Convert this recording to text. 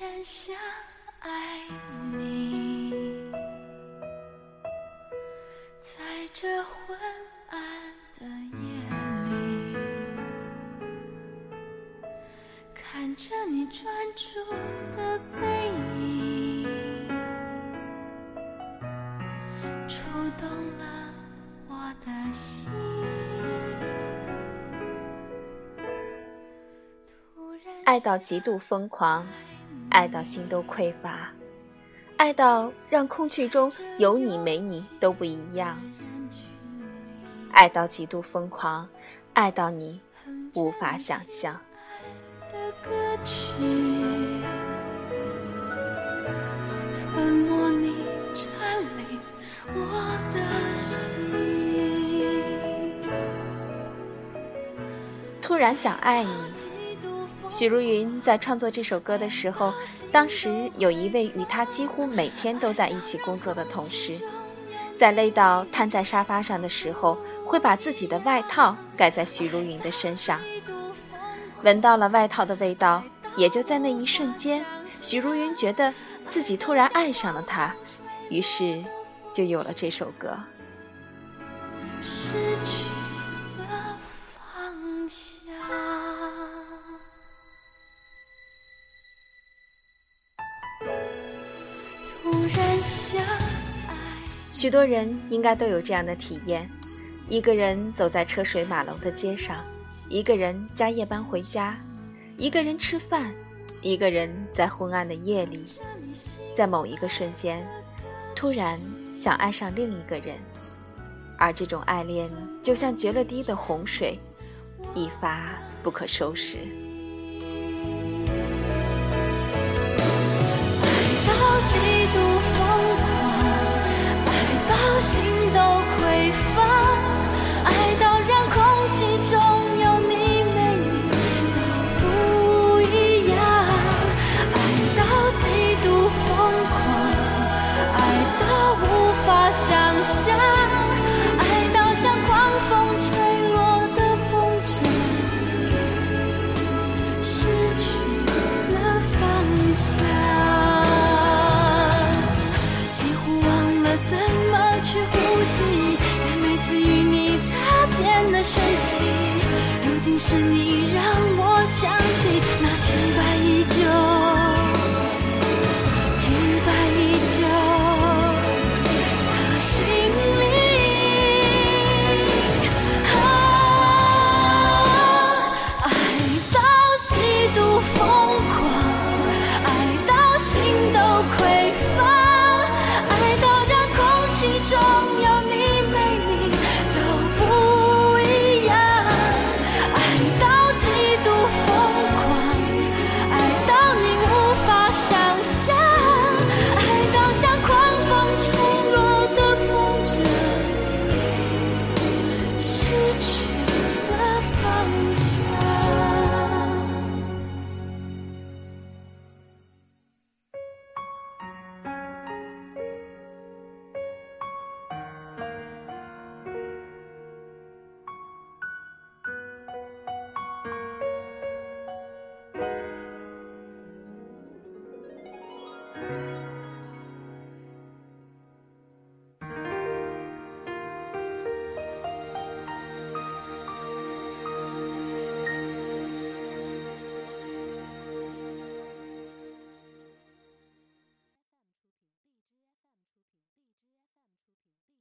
然想爱你，在这昏暗的夜里，看着你专注的背影，触动了我的心。爱到极度疯狂，爱到心都匮乏，爱到让空气中有你没你都不一样，爱到极度疯狂，爱到你无法想象。突然想爱你。许茹芸在创作这首歌的时候，当时有一位与她几乎每天都在一起工作的同事，在累到瘫在沙发上的时候，会把自己的外套盖在许茹芸的身上，闻到了外套的味道，也就在那一瞬间，许茹芸觉得自己突然爱上了他，于是就有了这首歌。许多人应该都有这样的体验：一个人走在车水马龙的街上，一个人加夜班回家，一个人吃饭，一个人在昏暗的夜里，在某一个瞬间，突然想爱上另一个人，而这种爱恋就像决了堤的洪水，一发不可收拾。是你让